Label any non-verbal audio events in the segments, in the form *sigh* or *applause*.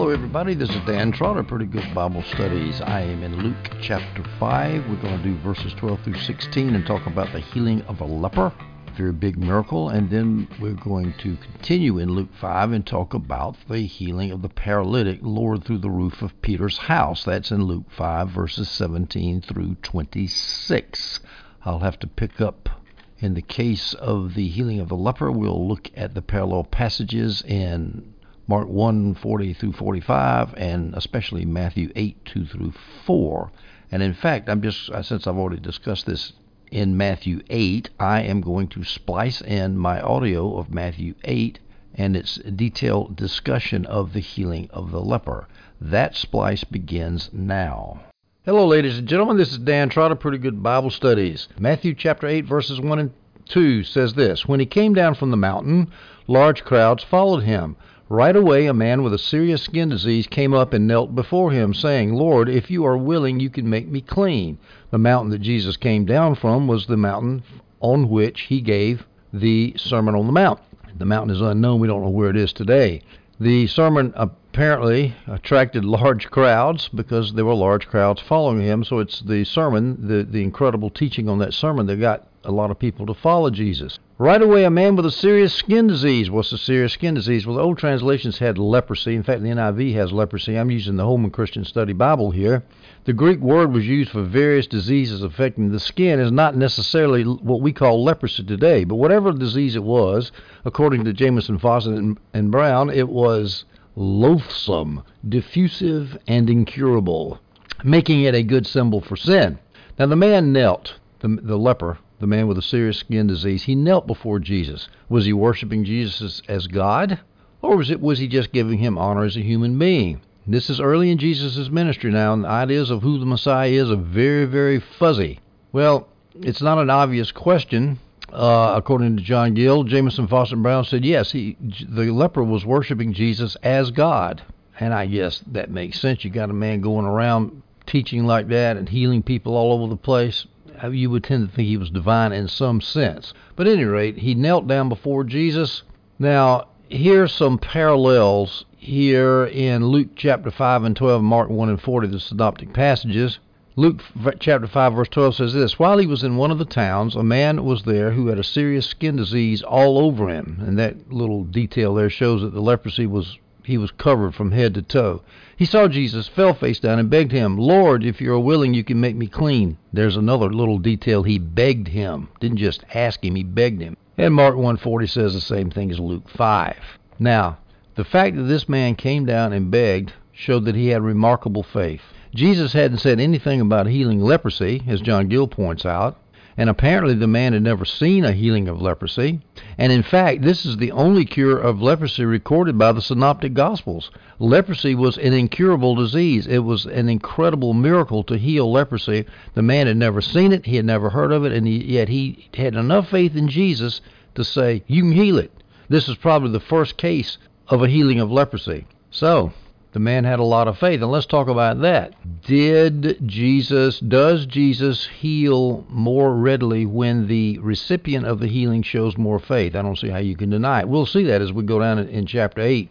Hello, everybody. This is Dan Trotter, Pretty Good Bible Studies. I am in Luke chapter 5. We're going to do verses 12 through 16 and talk about the healing of a leper. Very big miracle. And then we're going to continue in Luke 5 and talk about the healing of the paralytic lowered through the roof of Peter's house. That's in Luke 5, verses 17 through 26. I'll have to pick up in the case of the healing of the leper, we'll look at the parallel passages in Mark 1 40 through 45, and especially Matthew 8 2 through 4. And in fact, I'm just, uh, since I've already discussed this in Matthew 8, I am going to splice in my audio of Matthew 8 and its detailed discussion of the healing of the leper. That splice begins now. Hello, ladies and gentlemen. This is Dan Trotter, Pretty Good Bible Studies. Matthew chapter 8, verses 1 and 2 says this When he came down from the mountain, large crowds followed him. Right away, a man with a serious skin disease came up and knelt before him, saying, Lord, if you are willing, you can make me clean. The mountain that Jesus came down from was the mountain on which he gave the Sermon on the Mount. The mountain is unknown. We don't know where it is today. The sermon apparently attracted *laughs* large crowds because there were large crowds following him. So it's the sermon, the, the incredible teaching on that sermon that got a lot of people to follow Jesus. Right away, a man with a serious skin disease. What's a serious skin disease? Well, the old translations had leprosy. In fact, the NIV has leprosy. I'm using the Holman Christian Study Bible here. The Greek word was used for various diseases affecting the skin is not necessarily what we call leprosy today, but whatever disease it was, according to Jamieson, Fausset, and, and Brown, it was loathsome, diffusive, and incurable, making it a good symbol for sin. Now, the man knelt, the, the leper, the man with a serious skin disease, he knelt before Jesus. Was he worshiping Jesus as, God? Or was it was he just giving him honor as a human being? This is early in Jesus' ministry now, and the ideas of who the Messiah is are very, very fuzzy. Well, it's not an obvious question. Uh, according to John Gill, Jamieson Fausset Brown said yes, he, the leper was worshiping Jesus as God. And I guess that makes sense. You got a man going around teaching like that and healing people all over the place you would tend to think he was divine in some sense. But at any rate, he knelt down before Jesus. Now, here's some parallels here in Luke chapter 5 and 12, Mark 1 and 40, the synoptic passages. Luke chapter 5 verse 12 says this, While he was in one of the towns, a man was there who had a serious skin disease all over him. And that little detail there shows that the leprosy was he was covered from head to toe. He saw Jesus, fell face down, and begged him, Lord, if you are willing, you can make me clean. There's another little detail. He begged him. Didn't just ask him, he begged him. And Mark 140 says the same thing as Luke 5. Now, the fact that this man came down and begged showed that he had remarkable faith. Jesus hadn't said anything about healing leprosy, as John Gill points out and apparently the man had never seen a healing of leprosy. And in fact, this is the only cure of leprosy recorded by the Synoptic Gospels. Leprosy was an incurable disease. It was an incredible miracle to heal leprosy. The man had never seen it, he had never heard of it, and yet he had enough faith in Jesus to say, You can heal it. This is probably the first case of a healing of leprosy. So, the man had a lot of faith. And let's talk about that. Did Jesus, does Jesus heal more readily when the recipient of the healing shows more faith? I don't see how you can deny it. We'll see that as we go down in, chapter 8.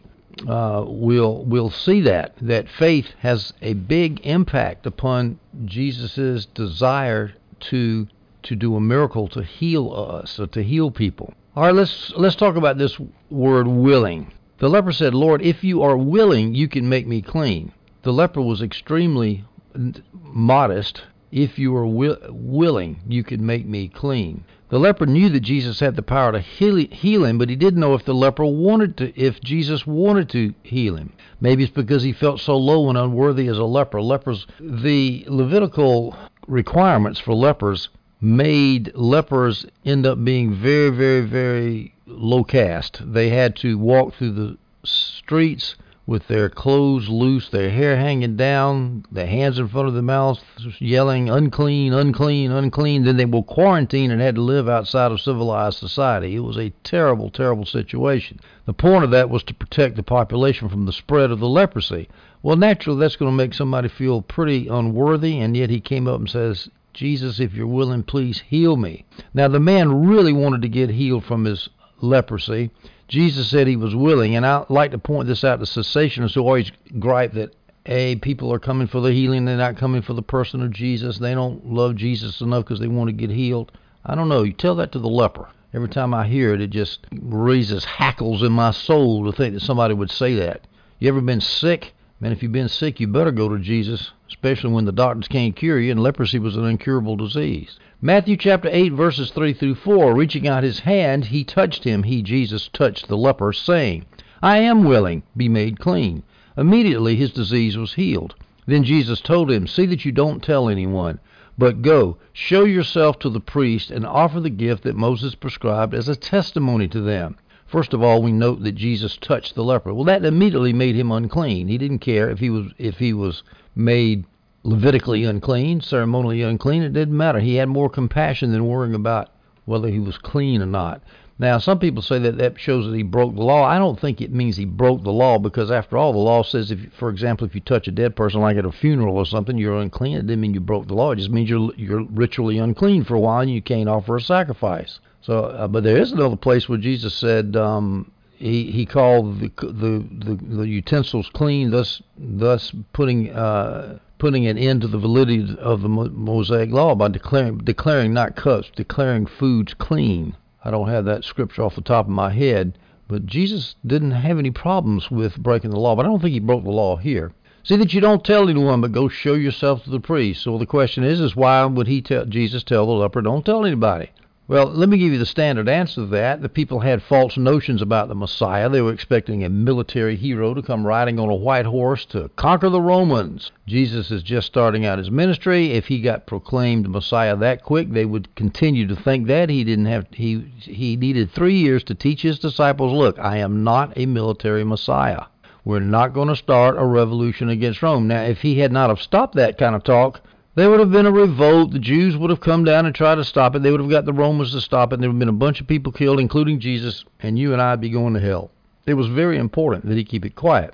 Uh, we'll we'll see that that faith has a big impact upon Jesus's desire to to do a miracle to heal us or to heal people. All right, let's let's talk about this word willing. The leper said, Lord, if you are willing, you can make me clean. The leper was extremely modest. If you are wi- willing, you can make me clean. The leper knew that Jesus had the power to heal, heal him, but he didn't know if the leper wanted to, if Jesus wanted to heal him. Maybe it's because he felt so low and unworthy as a leper. Lepers, the Levitical requirements for lepers made lepers end up being very, very, very low caste. They had to walk through the streets with their clothes loose, their hair hanging down, their hands in front of their mouths, yelling, unclean, unclean, unclean. Then they were quarantined and had to live outside of civilized society. It was a terrible, terrible situation. The point of that was to protect the population from the spread of the leprosy. Well, naturally, that's going to make somebody feel pretty unworthy, and yet he came up and says, Jesus, if you're willing, please heal me. Now, the man really wanted to get healed from his leprosy. Jesus said he was willing, and I like to point this out to cessationists who always gripe that hey, people are coming for the healing, they're not coming for the person of Jesus. They don't love Jesus enough because they want to get healed. I don't know. You tell that to the leper. Every time I hear it, it just raises hackles in my soul to think that somebody would say that. You ever been sick? Man, if you've been sick, you better go to Jesus, especially when the doctors can't cure you, and leprosy was an incurable disease. Matthew chapter 8, verses 3 through 4. Reaching out his hand, he touched him. He, Jesus, touched the leper, saying, I am willing, be made clean. Immediately his disease was healed. Then Jesus told him, See that you don't tell anyone, but go, show yourself to the priest, and offer the gift that Moses prescribed as a testimony to them. First of all, we note that Jesus touched the leper. Well, that immediately made him unclean. He didn't care if he was if he was made Levitically unclean, ceremonially unclean. It didn't matter. He had more compassion than worrying about whether he was clean or not. Now, some people say that that shows that he broke the law. I don't think it means he broke the law because, after all, the law says, if, for example, if you touch a dead person, like at a funeral or something, you're unclean. It didn't mean you broke the law. It just means you're you're ritually unclean for a while and you can't offer a sacrifice. So, uh, but there is another place where Jesus said um, he he called the the the, the utensils clean, thus thus putting. Uh, putting an end to the validity of the Mosaic law by declaring declaring not cups, declaring foods clean. I don't have that scripture off the top of my head, but Jesus didn't have any problems with breaking the law, but I don't think he broke the law here. See that you don't tell anyone, but go show yourself to the priest. So the question is, is why would he tell Jesus tell the leper, don't tell anybody? Well, let me give you the standard answer to that. The people had false notions about the Messiah. They were expecting a military hero to come riding on a white horse to conquer the Romans. Jesus is just starting out his ministry. If he got proclaimed Messiah that quick, they would continue to think that he didn't have he he needed 3 years to teach his disciples, look, I am not a military Messiah. We're not going to start a revolution against Rome. Now, if he had not have stopped that kind of talk, there would have been a revolt. The Jews would have come down and tried to stop it. They would have got the Romans to stop it. And There would have been a bunch of people killed, including Jesus, and you and I would be going to hell. It was very important that he keep it quiet.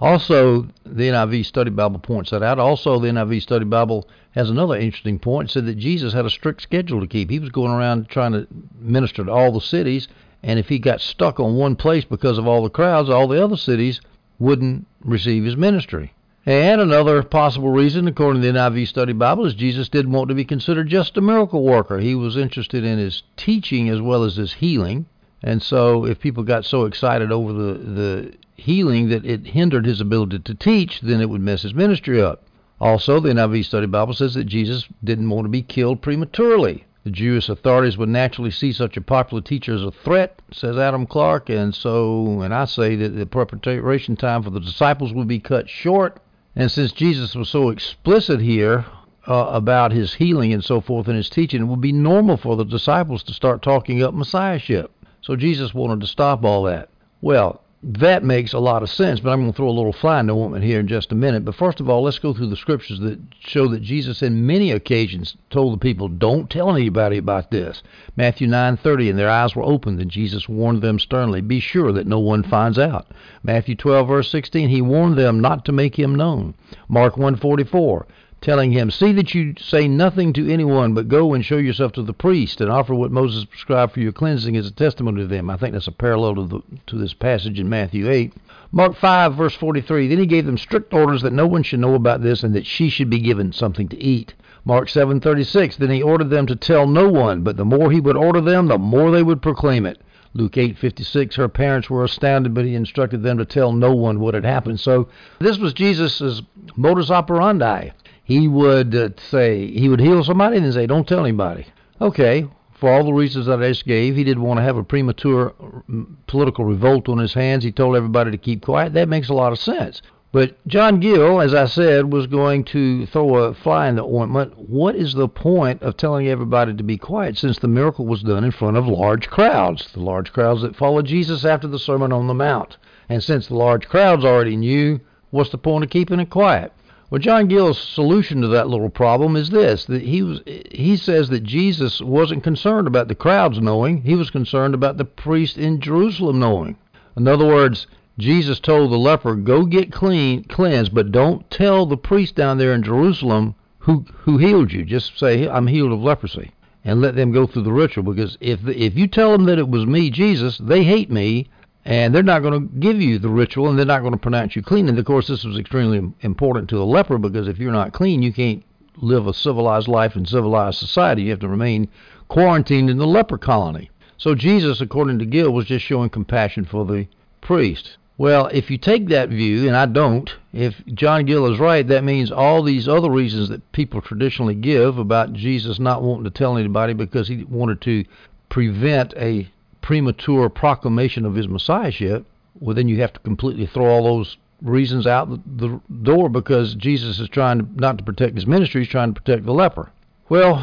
Also, the NIV Study Bible points that out. Also, the NIV Study Bible has another interesting point. It said that Jesus had a strict schedule to keep. He was going around trying to minister to all the cities, and if he got stuck on one place because of all the crowds, all the other cities wouldn't receive his ministry. And another possible reason, according to the NIV Study Bible, is Jesus didn't want to be considered just a miracle worker. He was interested in his teaching as well as his healing. And so, if people got so excited over the, the healing that it hindered his ability to teach, then it would mess his ministry up. Also, the NIV Study Bible says that Jesus didn't want to be killed prematurely. The Jewish authorities would naturally see such a popular teacher as a threat, says Adam Clarke, and so, and I say that the preparation time for the disciples would be cut short and since Jesus was so explicit here uh, about his healing and so forth in his teaching, it would be normal for the disciples to start talking up messiahship. So Jesus wanted to stop all that. Well, that makes a lot of sense, but I'm going to throw a little fly in the ointment here in just a minute. But first of all, let's go through the scriptures that show that Jesus, in many occasions, told the people, "Don't tell anybody about this." Matthew 9:30, and their eyes were opened, and Jesus warned them sternly, "Be sure that no one finds out." Matthew 12 verse 16, he warned them not to make him known. Mark 1:44, telling him, See that you say nothing to anyone, but go and show yourself to the priest and offer what Moses prescribed for your cleansing as a testimony to them. I think that's a parallel to, the, to this passage in Matthew 8. Mark 5, verse 43. Then he gave them strict orders that no one should know about this and that she should be given something to eat. Mark 7:36 Then he ordered them to tell no one, but the more he would order them, the more they would proclaim it. Luke 8:56 her parents were astounded but he instructed them to tell no one what had happened. So this was Jesus' modus operandi he would uh, say he would heal somebody and then say, "Don't tell anybody." Okay, for all the reasons that I just gave, he didn't want to have a premature mm, political revolt on his hands. He told everybody to keep quiet. That makes a lot of sense. But John Gill, as I said, was going to throw a fly in the ointment. What is the point of telling everybody to be quiet since the miracle was done in front of large crowds, the large crowds that followed Jesus after the Sermon on the Mount? And since the large crowds already knew, what's the point of keeping it quiet? Well, John Gill's solution to that little problem is this: that he was he says that Jesus wasn't concerned about the crowds knowing; he was concerned about the priest in Jerusalem knowing. In other words, Jesus told the leper, "Go get clean, cleansed, but don't tell the priest down there in Jerusalem who who healed you. Just say I'm healed of leprosy." and let them go through the ritual because if if you tell them that it was me, Jesus, they hate me and they're not going to give you the ritual and they're not going to pronounce you clean. And of course, this was extremely important to the leper because if you're not clean, you can't live a civilized life in civilized society. You have to remain quarantined in the leper colony. So Jesus, according to Gill, was just showing compassion for the priest. Well, if you take that view, and I don't, if John Gill is right, that means all these other reasons that people traditionally give about Jesus not wanting to tell anybody because he wanted to prevent a premature proclamation of his messiahship, well, then you have to completely throw all those reasons out the door because Jesus is trying to, not to protect his ministry, he's trying to protect the leper. Well,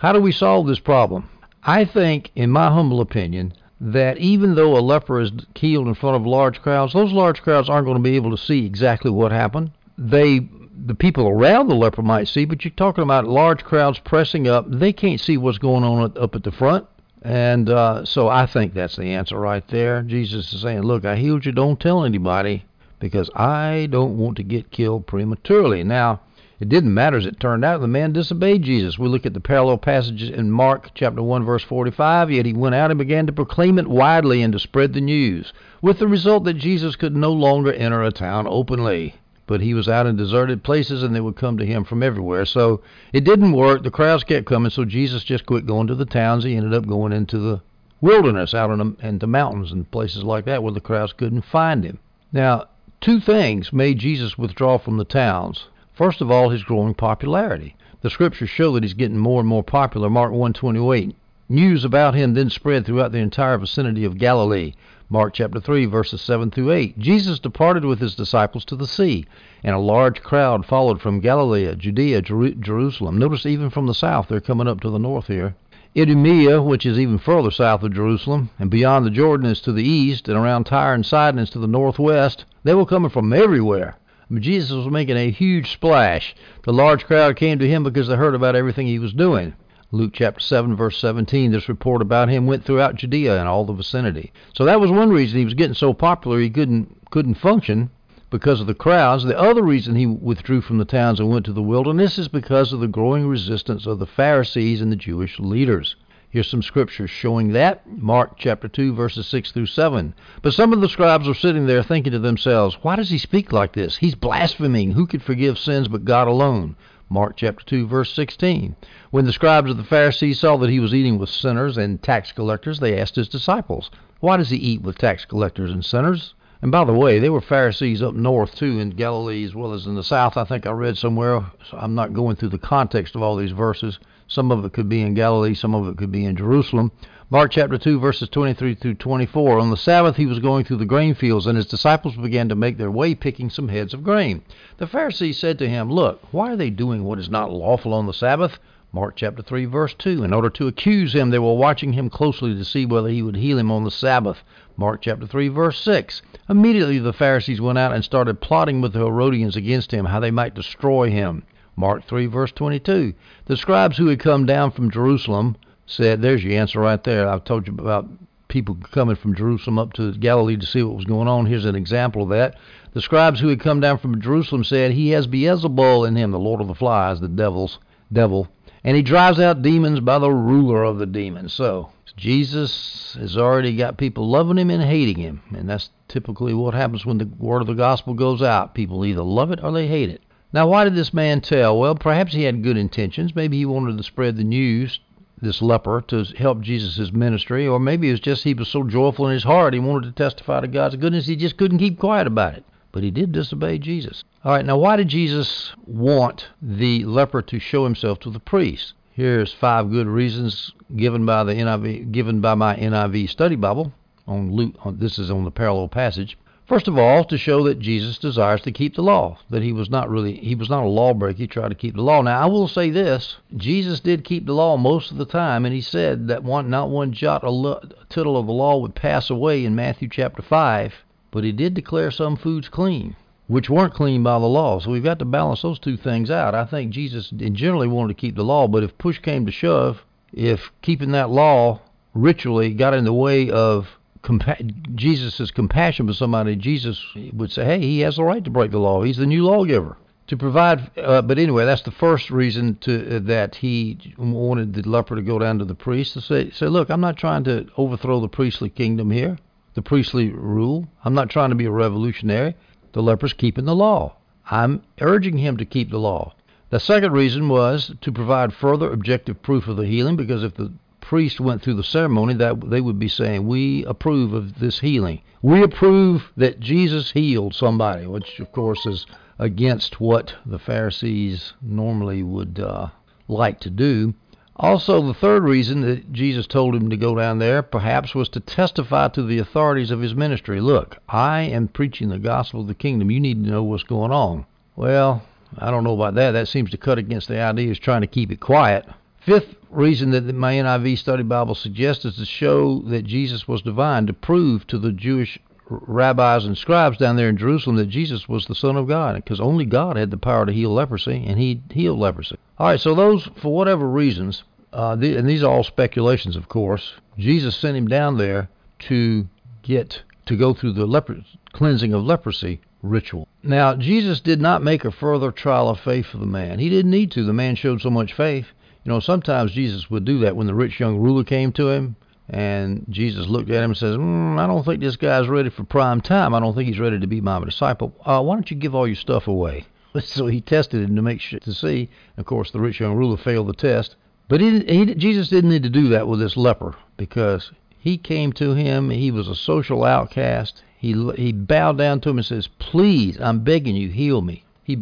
how do we solve this problem? I think, in my humble opinion, that even though a leper is healed in front of large crowds, those large crowds aren't going to be able to see exactly what happened. They the people around the leper might see, but you're talking about large crowds pressing up. They can't see what's going on up at the front. And uh, so I think that's the answer right there. Jesus is saying, Look, I healed you, don't tell anybody because I don't want to get killed prematurely. Now, it didn't matter as it turned out. The man disobeyed Jesus. We look at the parallel passages in Mark chapter 1 verse 45. Yet he went out and began to proclaim it widely and to spread the news, with the result that Jesus could no longer enter a town openly. But he was out in deserted places and they would come to him from everywhere. So it didn't work. The crowds kept coming, so Jesus just quit going to the towns. He ended up going into the wilderness, out in the, into mountains and places like that where the crowds couldn't find him. Now, two things made Jesus withdraw from the towns. First of all, his growing popularity. The scriptures show that he's getting more and more popular. Mark 1:28. News about him then spread throughout the entire vicinity of Galilee. Mark chapter 3 verses 7 through 8. Jesus departed with his disciples to the sea, and a large crowd followed from Galilee, Judea, Jer- Jerusalem. Notice even from the south, they're coming up to the north here. Idumea, which is even further south of Jerusalem, and beyond the Jordan is to the east, and around Tyre and Sidon is to the northwest. They were coming from everywhere. Jesus was making a huge splash. The large crowd came to him because they heard about everything he was doing. Luke chapter 7 verse 17 this report about him went throughout Judea and all the vicinity. So that was one reason he was getting so popular he couldn't couldn't function because of the crowds. The other reason he withdrew from the towns and went to the wilderness is because of the growing resistance of the Pharisees and the Jewish leaders. Here's some scriptures showing that. Mark chapter 2, verses 6 through 7. But some of the scribes were sitting there thinking to themselves, Why does he speak like this? He's blaspheming. Who could forgive sins but God alone? Mark chapter 2, verse 16. When the scribes of the Pharisees saw that he was eating with sinners and tax collectors, they asked his disciples, Why does he eat with tax collectors and sinners? And by the way, there were Pharisees up north too, in Galilee as well as in the south. I think I read somewhere. So I'm not going through the context of all these verses. Some of it could be in Galilee, some of it could be in Jerusalem. Mark chapter 2, verses 23 through 24. On the Sabbath, he was going through the grain fields, and his disciples began to make their way, picking some heads of grain. The Pharisees said to him, Look, why are they doing what is not lawful on the Sabbath? Mark chapter 3, verse 2. In order to accuse him, they were watching him closely to see whether he would heal him on the Sabbath. Mark chapter 3, verse 6. Immediately the Pharisees went out and started plotting with the Herodians against him, how they might destroy him. Mark 3, verse 22. The scribes who had come down from Jerusalem said, There's your answer right there. I've told you about people coming from Jerusalem up to Galilee to see what was going on. Here's an example of that. The scribes who had come down from Jerusalem said, He has Beelzebul in him, the Lord of the flies, the devil's devil, and he drives out demons by the ruler of the demons. So Jesus has already got people loving him and hating him, and that's typically what happens when the word of the gospel goes out. People either love it or they hate it. Now, why did this man tell? Well, perhaps he had good intentions. Maybe he wanted to spread the news, this leper, to help Jesus' ministry, or maybe it was just he was so joyful in his heart he wanted to testify to God's goodness he just couldn't keep quiet about it. But he did disobey Jesus. All right, now why did Jesus want the leper to show himself to the priest? Here's five good reasons given by the NIV, given by my NIV study Bible on Luke. On, this is on the parallel passage. First of all, to show that Jesus desires to keep the law, that he was not really he was not a lawbreaker, he tried to keep the law. Now, I will say this, Jesus did keep the law most of the time, and he said that one not one jot or tittle of the law would pass away in Matthew chapter 5, but he did declare some foods clean, which weren't clean by the law. So we've got to balance those two things out. I think Jesus generally wanted to keep the law, but if push came to shove, if keeping that law ritually got in the way of compa- Jesus' compassion for somebody, Jesus would say, hey, he has the right to break the law. He's the new lawgiver. to provide. Uh, but anyway, that's the first reason to uh, that he wanted the leper to go down to the priest to say, say, look, I'm not trying to overthrow the priestly kingdom here, the priestly rule. I'm not trying to be a revolutionary. The leper's keeping the law. I'm urging him to keep the law. The second reason was to provide further objective proof of the healing, because if the priest went through the ceremony, that they would be saying, "We approve of this healing. We approve that Jesus healed somebody," which of course is against what the Pharisees normally would uh, like to do. Also, the third reason that Jesus told him to go down there, perhaps, was to testify to the authorities of his ministry. Look, I am preaching the gospel of the kingdom. You need to know what's going on. Well, I don't know about that. That seems to cut against the idea of trying to keep it quiet. Fifth reason that my NIV Study Bible suggests is to show that Jesus was divine, to prove to the Jewish rabbis and scribes down there in Jerusalem that Jesus was the Son of God, because only God had the power to heal leprosy, and He healed leprosy. All right, so those, for whatever reasons, uh, the, and these are all speculations, of course, Jesus sent him down there to get to go through the leper, cleansing of leprosy ritual. Now, Jesus did not make a further trial of faith for the man. He didn't need to. The man showed so much faith. You know, sometimes Jesus would do that when the rich young ruler came to him and Jesus looked at him and says, mm, I don't think this guy's ready for prime time. I don't think he's ready to be my disciple. Uh, why don't you give all your stuff away? *laughs* So he tested him to make sure to see. Of course, the rich young ruler failed the test. But he, he, Jesus didn't need to do that with this leper because he came to him. He was a social outcast. He he bowed down to him and says, "Please, I'm begging you, heal me." He,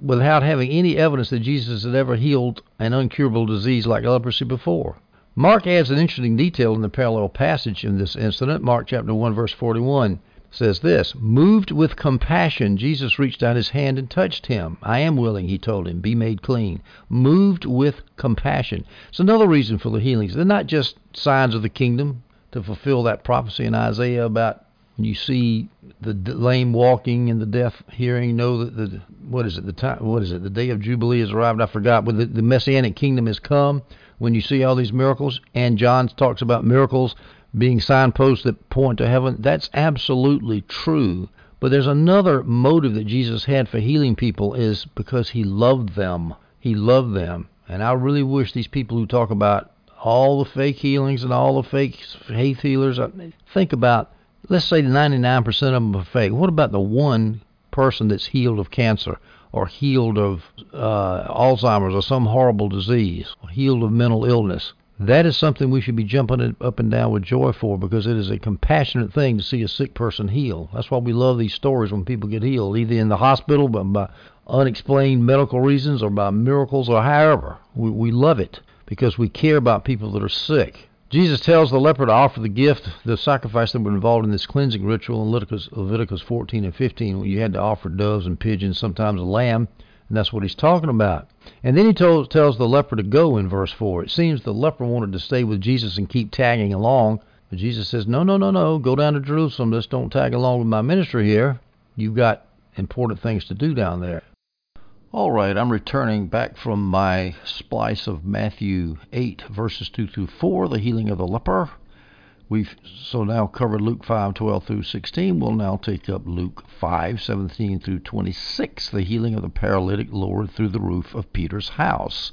without having any evidence that Jesus had ever healed an incurable disease like leprosy before. Mark adds an interesting detail in the parallel passage in this incident. Mark chapter 1 verse 41 says this, moved with compassion, Jesus reached out his hand and touched him. I am willing, he told him, be made clean. Moved with compassion. It's another reason for the healings. They're not just signs of the kingdom to fulfill that prophecy in Isaiah about when you see the lame walking and the deaf hearing, know that the what is it the time what is it the day of jubilee has arrived. I forgot, but the, the messianic kingdom has come when you see all these miracles, and John talks about miracles being signposts that point to heaven, that's absolutely true. But there's another motive that Jesus had for healing people is because he loved them. He loved them. And I really wish these people who talk about all the fake healings and all the fake faith healers, uh, think about, let's say 99% of them are fake. What about the one person that's healed of cancer? or healed of uh, Alzheimer's or some horrible disease, or healed of mental illness. That is something we should be jumping up and down with joy for because it is a compassionate thing to see a sick person heal. That's why we love these stories when people get healed, either in the hospital but by unexplained medical reasons or by miracles or however. We, we love it because we care about people that are sick. Jesus tells the leper to offer the gift, the sacrifice that were involved in this cleansing ritual in Leviticus, Leviticus 14 and 15. where You had to offer doves and pigeons, sometimes a lamb, and that's what he's talking about. And then he told, tells the leper to go in verse 4. It seems the leper wanted to stay with Jesus and keep tagging along, but Jesus says, No, no, no, no, go down to Jerusalem. Just don't tag along with my ministry here. You've got important things to do down there. All right, I'm returning back from my splice of Matthew 8, verses 2 through 4, the healing of the leper. We've so now covered Luke 5, 12 through 16. We'll now take up Luke 5, 17 through 26, the healing of the paralytic lowered through the roof of Peter's house.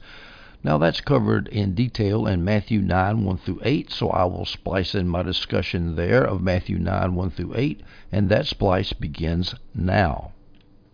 Now that's covered in detail in Matthew 9, 1 through 8, so I will splice in my discussion there of Matthew 9, 1 through 8, and that splice begins now.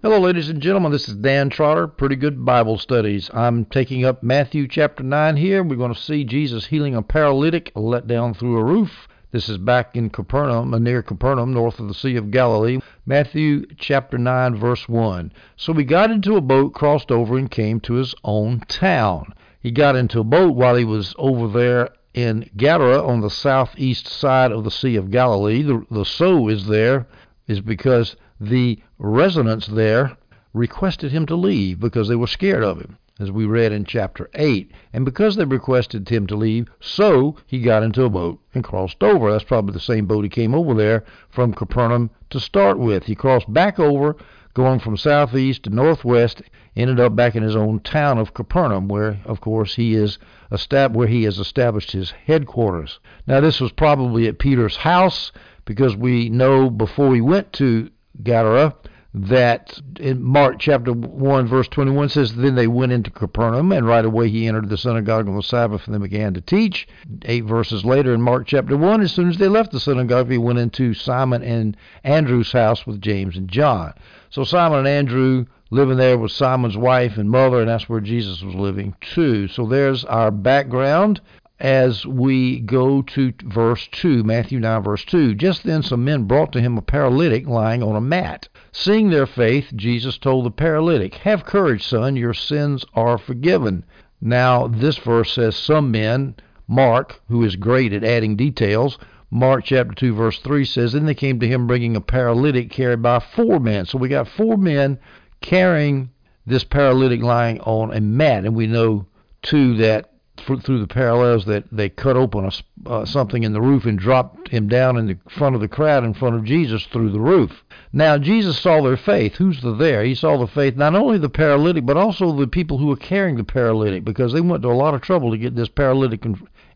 Hello, ladies and gentlemen. This is Dan Trotter, Pretty Good Bible Studies. I'm taking up Matthew chapter 9 here. We're going to see Jesus healing a paralytic let down through a roof. This is back in Capernaum, uh, near Capernaum, north of the Sea of Galilee. Matthew chapter 9, verse 1. So he got into a boat, crossed over, and came to his own town. He got into a boat while he was over there in Gadara on the southeast side of the Sea of Galilee. The, the so is there is because the residents there requested him to leave because they were scared of him, as we read in chapter 8. And because they requested him to leave, so he got into a boat and crossed over. That's probably the same boat he came over there from Capernaum to start with. He crossed back over, going from southeast to northwest, ended up back in his own town of Capernaum, where, of course, he is estab- where he has established his headquarters. Now, this was probably at Peter's house because we know before he went to Gadara that in Mark chapter 1 verse 21 says then they went into Capernaum and right away he entered the synagogue on the Sabbath and they began to teach. 8 verses later in Mark chapter 1 as soon as they left the synagogue he went into Simon and Andrew's house with James and John. So Simon and Andrew living there with Simon's wife and mother and that's where Jesus was living too. So there's our background as we go to verse 2, Matthew 9, verse 2. Just then some men brought to him a paralytic lying on a mat. Seeing their faith, Jesus told the paralytic, Have courage, son, your sins are forgiven. Now, this verse says some men, Mark, who is great at adding details, Mark chapter 2, verse 3 says, Then they came to him bringing a paralytic carried by four men. So we got four men carrying this paralytic lying on a mat. And we know, too, that through the parallels that they cut open a, uh, something in the roof and dropped him down in the front of the crowd in front of Jesus through the roof. Now Jesus saw their faith. Who's the there? He saw the faith not only the paralytic but also the people who were carrying the paralytic because they went to a lot of trouble to get this paralytic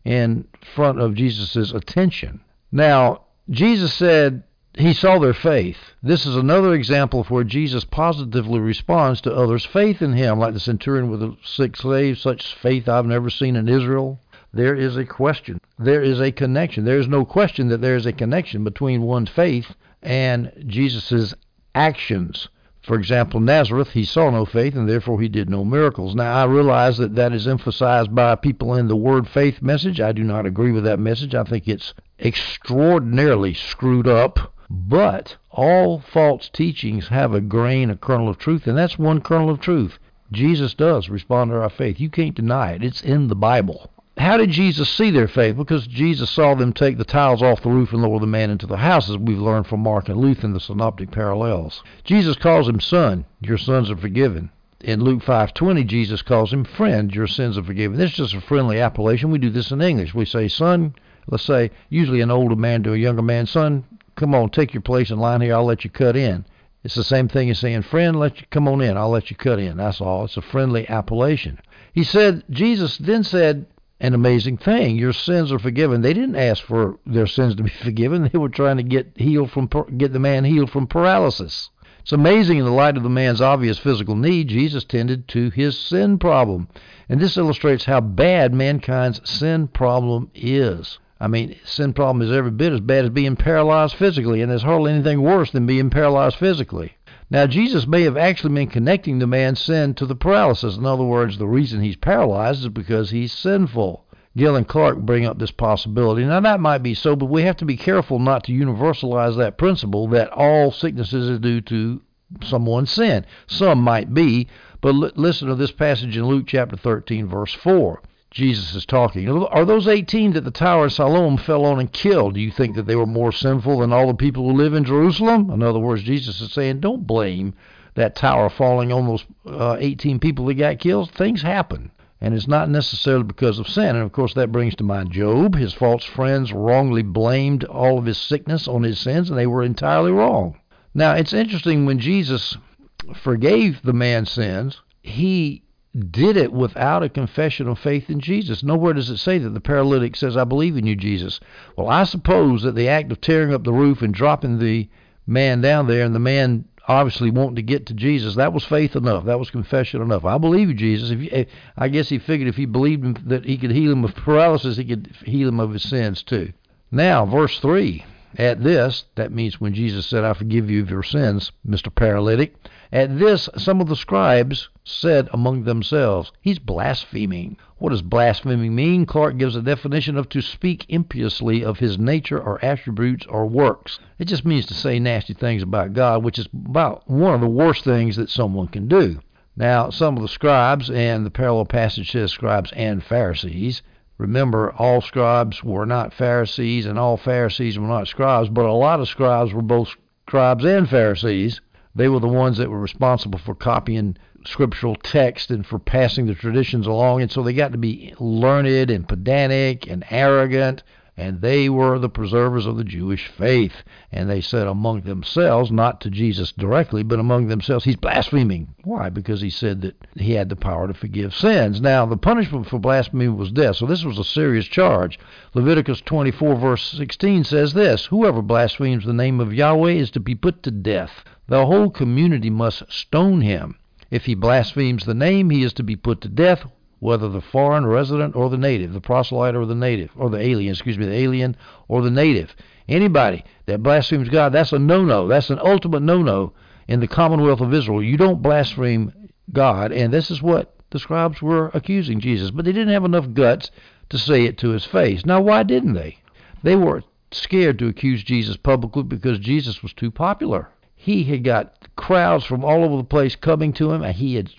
in, front of Jesus' attention. Now Jesus said he saw their faith. This is another example of where Jesus positively responds to others' faith in him, like the centurion with the sick slave. Such faith I've never seen in Israel. There is a question. There is a connection. There is no question that there is a connection between one's faith and Jesus' actions. For example, Nazareth, he saw no faith and therefore he did no miracles. Now, I realize that that is emphasized by people in the word faith message. I do not agree with that message. I think it's extraordinarily screwed up but all false teachings have a grain, a kernel of truth, and that's one kernel of truth. Jesus does respond to our faith. You can't deny it. It's in the Bible. How did Jesus see their faith? Because Jesus saw them take the tiles off the roof and lower the man into the house, as we've learned from Mark and Luke in the synoptic parallels. Jesus calls him son. Your sons are forgiven. In Luke 5:20, Jesus calls him friend. Your sins are forgiven. This is just a friendly appellation. We do this in English. We say son. Let's say usually an older man to a younger man, son, come on, take your place in line here. I'll let you cut in. It's the same thing as saying, friend, let you come on in. I'll let you cut in. That's all. It's a friendly appellation. He said, Jesus then said an amazing thing. Your sins are forgiven. They didn't ask for their sins to be *laughs* forgiven. They were trying to get healed from get the man healed from paralysis. It's amazing in the light of the man's obvious physical need, Jesus tended to his sin problem. And this illustrates how bad mankind's sin problem is. I mean, sin problem is every bit as bad as being paralyzed physically, and there's hardly anything worse than being paralyzed physically. Now, Jesus may have actually been connecting the man's sin to the paralysis. In other words, the reason he's paralyzed is because he's sinful. Gill and Clarke bring up this possibility. Now, that might be so, but we have to be careful not to universalize that principle that all sicknesses are due to someone's sin. Some might be, but l- listen to this passage in Luke chapter 13, verse 4. Jesus is talking. Are those 18 that the Tower of Siloam fell on and killed? Do you think that they were more sinful than all the people who live in Jerusalem? In other words, Jesus is saying, don't blame that tower falling on those uh, 18 people that got killed. Things happen. And it's not necessarily because of sin. And of course, that brings to mind Job. His false friends wrongly blamed all of his sickness on his sins, and they were entirely wrong. Now, it's interesting when Jesus forgave the man's sins, he did it without a confession of faith in Jesus. Nowhere does it say that the paralytic says, I believe in you, Jesus. Well, I suppose that the act of tearing up the roof and dropping the man down there and the man obviously wanting to get to Jesus, that was faith enough. That was confession enough. I believe you, Jesus. If you, eh, I guess he figured if he believed that he could heal him of paralysis, he could heal him of his sins too. Now, verse 3. At this, that means when Jesus said, I forgive you of your sins, Mr. Paralytic, at this, some of the scribes said among themselves, He's blaspheming. What does blaspheming mean? Clarke gives a definition of to speak impiously of his nature or attributes or works. It just means to say nasty things about God, which is about one of the worst things that someone can do. Now, some of the scribes, and the parallel passage says scribes and Pharisees, Remember, all scribes were not Pharisees, and all Pharisees were not scribes, but a lot of scribes were both scribes and Pharisees. They were the ones that were responsible for copying scriptural text and for passing the traditions along, and so they got to be learned and pedantic and arrogant and they were the preservers of the Jewish faith. And they said among themselves, not to Jesus directly, but among themselves, he's blaspheming. Why? Because he said that he had the power to forgive sins. Now, the punishment for blasphemy was death, so this was a serious charge. Leviticus 24, verse 16 says this Whoever blasphemes the name of Yahweh is to be put to death. The whole community must stone him. If he blasphemes the name, he is to be put to death whether the foreign resident or the native, the proselyte or the native, or the alien, excuse me, the alien or the native. Anybody that blasphemes God, that's a no no. That's an ultimate no no in the Commonwealth of Israel. You don't blaspheme God, and this is what the scribes were accusing Jesus. But they didn't have enough guts to say it to his face. Now, why didn't they? They were scared to accuse Jesus publicly because Jesus was too popular. He had got crowds from all over the place coming to him, and he had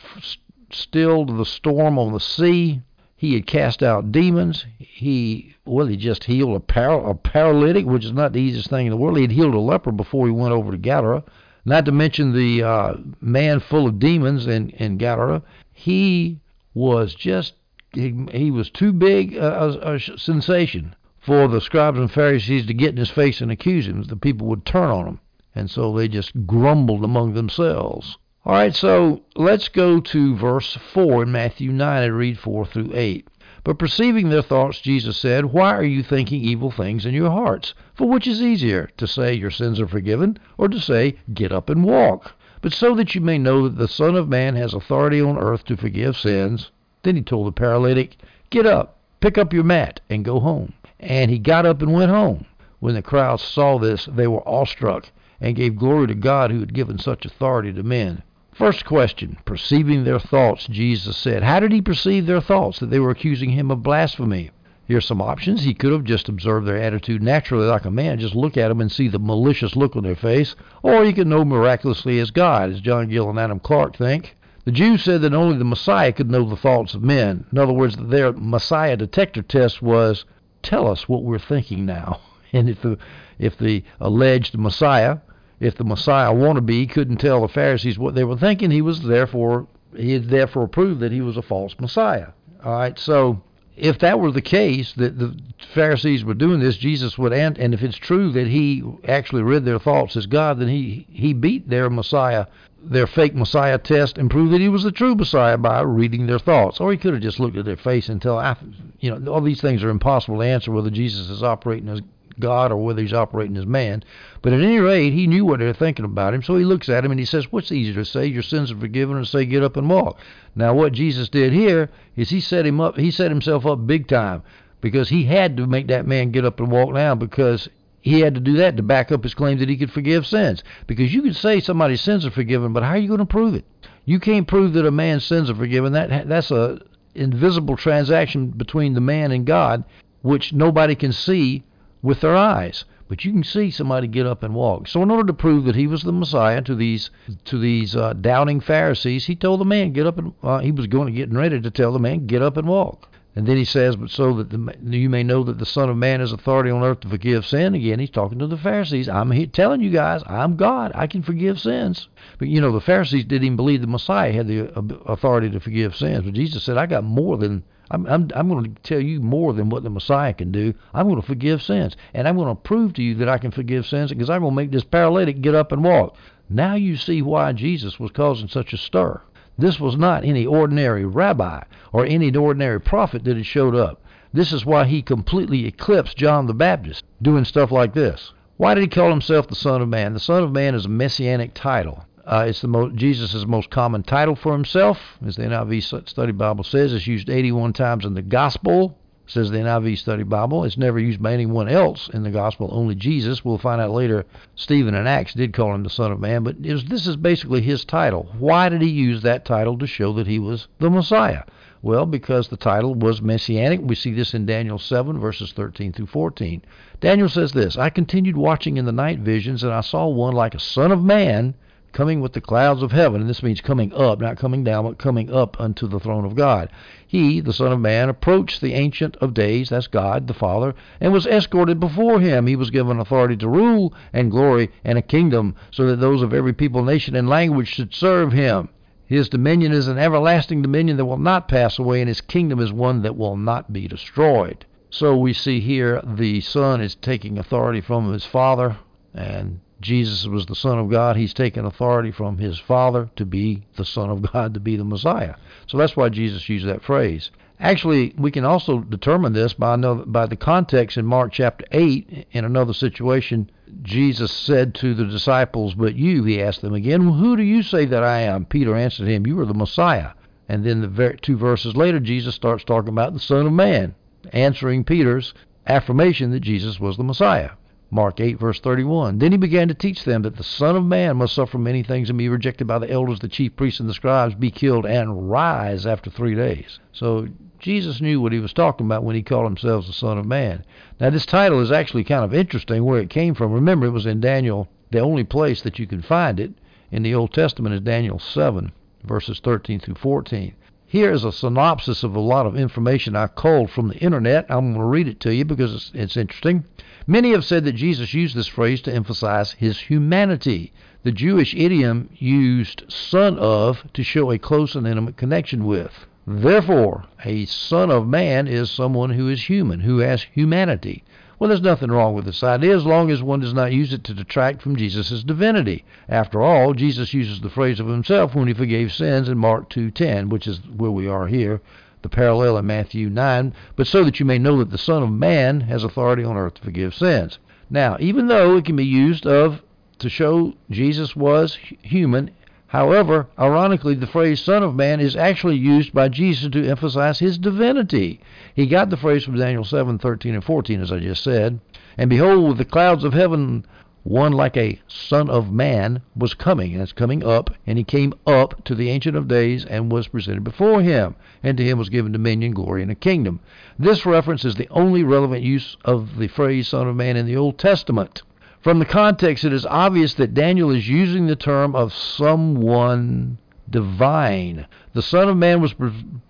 stilled the storm on the sea. He had cast out demons. He well, he just healed a, par- a paralytic, which is not the easiest thing in the world. He had healed a leper before he went over to Gadara. Not to mention the uh, man full of demons in in Gadara. He was just he, he was too big a, a sensation for the scribes and Pharisees to get in his face and accuse him. The people would turn on him, and so they just grumbled among themselves. All right, so let's go to verse 4 in Matthew 9 and read 4 through 8. But perceiving their thoughts, Jesus said, Why are you thinking evil things in your hearts? For which is easier, to say, Your sins are forgiven, or to say, Get up and walk? But so that you may know that the Son of Man has authority on earth to forgive sins. Then he told the paralytic, Get up, pick up your mat, and go home. And he got up and went home. When the crowd saw this, they were awestruck, and gave glory to God who had given such authority to men. First question, perceiving their thoughts, Jesus said. How did he perceive their thoughts that they were accusing him of blasphemy? Here's some options. He could have just observed their attitude naturally like a man, just look at them and see the malicious look on their face, or he could know miraculously as God, as John Gill and Adam Clarke think. The Jews said that only the Messiah could know the thoughts of men. In other words, their Messiah detector test was, tell us what we're thinking now. *laughs* And if the if the alleged Messiah if the Messiah wannabe couldn't tell the Pharisees what they were thinking, he was therefore he had therefore proved that he was a false Messiah. All right, so if that were the case that the Pharisees were doing this, Jesus would and and if it's true that he actually read their thoughts as God, then he he beat their Messiah, their fake Messiah test, and proved that he was the true Messiah by reading their thoughts. Or he could have just looked at their face and tell, I, you know, all these things are impossible to answer whether Jesus is operating as God or whether he's operating as man. But at any rate, he knew what they were thinking about him, so he looks at him and he says, What's easier to say? Your sins are forgiven, or say, Get up and walk? Now, what Jesus did here is he set him up, he set himself up big time because he had to make that man get up and walk now because he had to do that to back up his claim that he could forgive sins. Because you could say somebody's sins are forgiven, but how are you going to prove it? You can't prove that a man's sins are forgiven. That that's a invisible transaction between the man and God, which nobody can see with their eyes. But you can see somebody get up and walk. So in order to prove that he was the Messiah to these to these uh, doubting Pharisees, he told the man get up and uh, he was going to get ready to tell the man get up and walk. And then he says, but so that the, you may know that the Son of Man has authority on earth to forgive sin. Again, he's talking to the Pharisees. I'm here telling you guys, I'm God. I can forgive sins. But you know, the Pharisees didn't even believe the Messiah had the uh, authority to forgive sins. But Jesus said, I got more than I'm, I'm, I'm going to tell you more than what the Messiah can do. I'm going to forgive sins. And I'm going to prove to you that I can forgive sins because I'm going to make this paralytic get up and walk. Now you see why Jesus was causing such a stir. This was not any ordinary rabbi or any ordinary prophet that had showed up. This is why he completely eclipsed John the Baptist doing stuff like this. Why did he call himself the Son of Man? The Son of Man is a messianic title. Uh, it's the most Jesus' most common title for himself, as the NIV Study Bible says. It's used 81 times in the Gospel, says the NIV Study Bible. It's never used by anyone else in the Gospel, only Jesus. We'll find out later. Stephen in Acts did call him the Son of Man, but was, this is basically his title. Why did he use that title to show that he was the Messiah? Well, because the title was messianic. We see this in Daniel 7, verses 13 through 14. Daniel says this I continued watching in the night visions, and I saw one like a son of man coming with the clouds of heaven, and this means coming up, not coming down, but coming up unto the throne of God. He, the Son of Man, approached the Ancient of Days, that's God, the Father, and was escorted before him. He was given authority to rule and glory and a kingdom, so that those of every people, nation, and language should serve him. His dominion is an everlasting dominion that will not pass away, and his kingdom is one that will not be destroyed. So we see here the Son is taking authority from his Father, and Jesus was the Son of God. He's taken authority from his Father to be the Son of *laughs* God, to be the Messiah. So that's why Jesus used that phrase. Actually, we can also determine this by another, by the context in Mark chapter 8. In another situation, Jesus said to the disciples, But you, he asked them again, Who do you say that I am? Peter answered him, You are the Messiah. And then the ver- two verses later, Jesus starts talking about the Son of Man, answering Peter's affirmation that Jesus was the Messiah. Mark 8, verse 31. Then he began to teach them that the Son of Man must suffer many things and be rejected by the elders, the chief priests, and the scribes, be killed, and rise after three days. So Jesus knew what he was talking about when he called himself the Son of Man. Now, this title is actually kind of interesting where it came from. Remember, it was in Daniel. The only place that you can find it in the Old Testament is Daniel 7, verses 13 through 14. Here is a synopsis of a lot of information I culled from the internet. I'm going to read it to you because it's, it's interesting. Many have said that Jesus used this phrase to emphasize his humanity. The Jewish idiom used son of to show a close and intimate connection with. Therefore, a son of man is someone who is human, who has humanity. Well, there's nothing wrong with this idea as long as one does not use it to detract from Jesus' divinity. After all, Jesus uses the phrase of himself when he forgave sins in Mark 2:10, which is where we are here, the parallel in Matthew 9, but so that you may know that the Son of Man has authority on earth to forgive sins. Now, even though it can be used of to show Jesus was human, However, ironically, the phrase Son of Man is actually used by Jesus to emphasize his divinity. He got the phrase from Daniel 7, 13, and 14, as I just said. And behold, with the clouds of heaven, one like a Son of Man was coming, and it's coming up, and he came up to the Ancient of Days and was presented before him, and to him was given dominion, glory, and a kingdom. This reference is the only relevant use of the phrase Son of Man in the Old Testament. From the context, it is obvious that Daniel is using the term of someone divine. The Son of Man was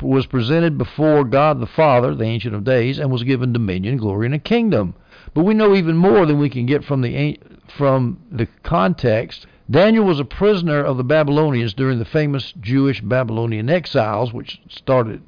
was presented before God the Father, the Ancient of Days, and was given dominion, glory, and a kingdom. But we know even more than we can get from the from the context Daniel was a prisoner of the Babylonians during the famous Jewish Babylonian exiles, which started,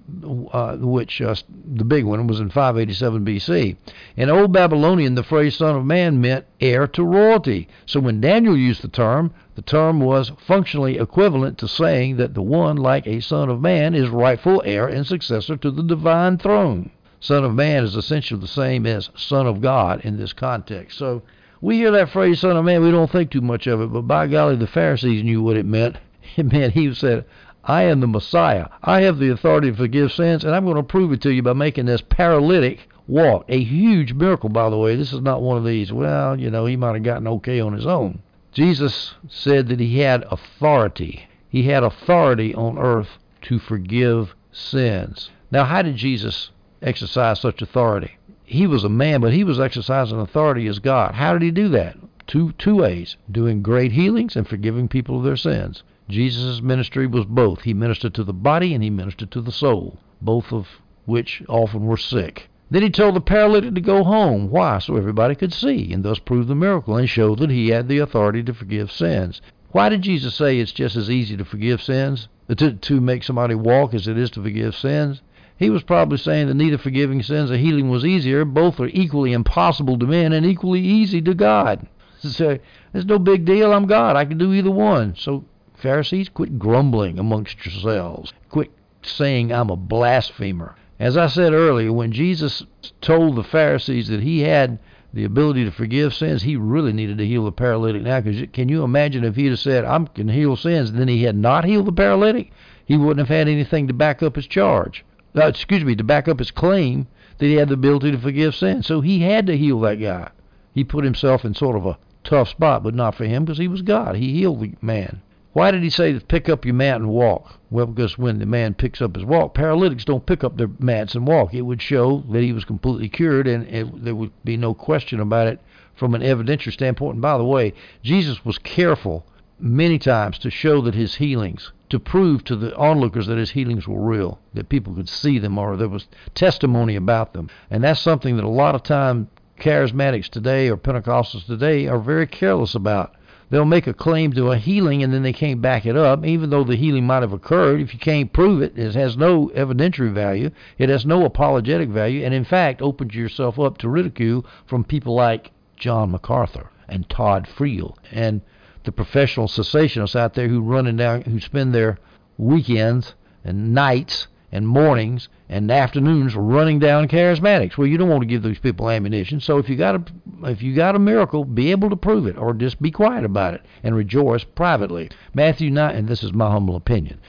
uh, which uh, the big one was in 587 BC. In Old Babylonian, the phrase "son of man" meant heir to royalty. So when Daniel used the term, the term was functionally equivalent to saying that the one, like a son of man, is rightful heir and successor to the divine throne. Son of man is essentially the same as son of God in this context. So we hear that phrase, son of man, we don't think too much of it, but by golly, the Pharisees knew what it meant. *laughs* It meant he said, I am the Messiah. I have the authority to forgive sins, and I'm going to prove it to you by making this paralytic walk. A huge miracle, by the way. This is not one of these, well, you know, he might have gotten okay on his own. Jesus said that he had authority. He had authority on earth to forgive sins. Now, how did Jesus exercise such authority? He was a man, but he was exercising authority as God. How did he do that? Two two ways: doing great healings and forgiving people of their sins. Jesus' ministry was both. He ministered to the body and he ministered to the soul, both of which often were sick. Then he told the paralytic to go home. Why? So everybody could see, and thus prove the miracle and show that he had the authority to forgive sins. Why did Jesus say it's just as easy to forgive sins, to, to make somebody walk as it is to forgive sins? He was probably saying that neither forgiving sins or healing was easier. Both are equally impossible to men and equally easy to God. *laughs* So it's no big deal. I'm God. I can do either one. So Pharisees, quit grumbling amongst yourselves. Quit saying I'm a blasphemer. As I said earlier, when Jesus told the Pharisees that he had the ability to forgive sins, he really needed to heal the paralytic now. Because can you imagine if he'd have said, I can heal sins, and then he had not healed the paralytic? He wouldn't have had anything to back up his charge uh, excuse me, to back up his claim that he had the ability to forgive sin. So he had to heal that guy. He put himself in sort of a tough spot, but not for him because he was God. He healed the man. Why did he say to pick up your mat and walk? Well, because when the man picks up his walk, paralytics don't pick up their mats and walk. It would show that he was completely cured, and it, there would be no question about it from an evidentiary standpoint. And by the way, Jesus was careful many times to show that his healings to prove to the onlookers that his healings were real, that people could see them or there was testimony about them. And that's something that a lot of time charismatics today or Pentecostals today are very careless about. they'll make a claim to a healing and then they can't back it up, even though the healing might have occurred. If you can't prove it, it has no evidentiary value. It has no apologetic value, and in fact, opens yourself up to ridicule from people like John MacArthur and Todd Friel and the professional cessationists out there who running down, who spend their weekends and nights and mornings and afternoons running down charismatics. Well, you don't want to give those people ammunition. So if you got a if you got a miracle, be able to prove it, or just be quiet about it and rejoice privately. Matthew nine, and this is my humble opinion.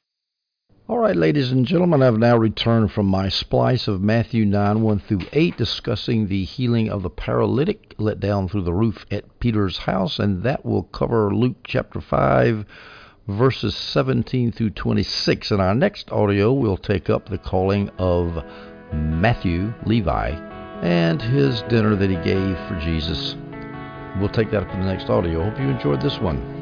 All right, ladies and gentlemen, I've now returned from my splice of Matthew 9 1 through 8, discussing the healing of the paralytic let down through the roof at Peter's house, and that will cover Luke chapter 5 verses 17 through 26. In our next audio, we'll take up the calling of Matthew Levi and his dinner that he gave for Jesus. We'll take that up in the next audio. Hope you enjoyed this one.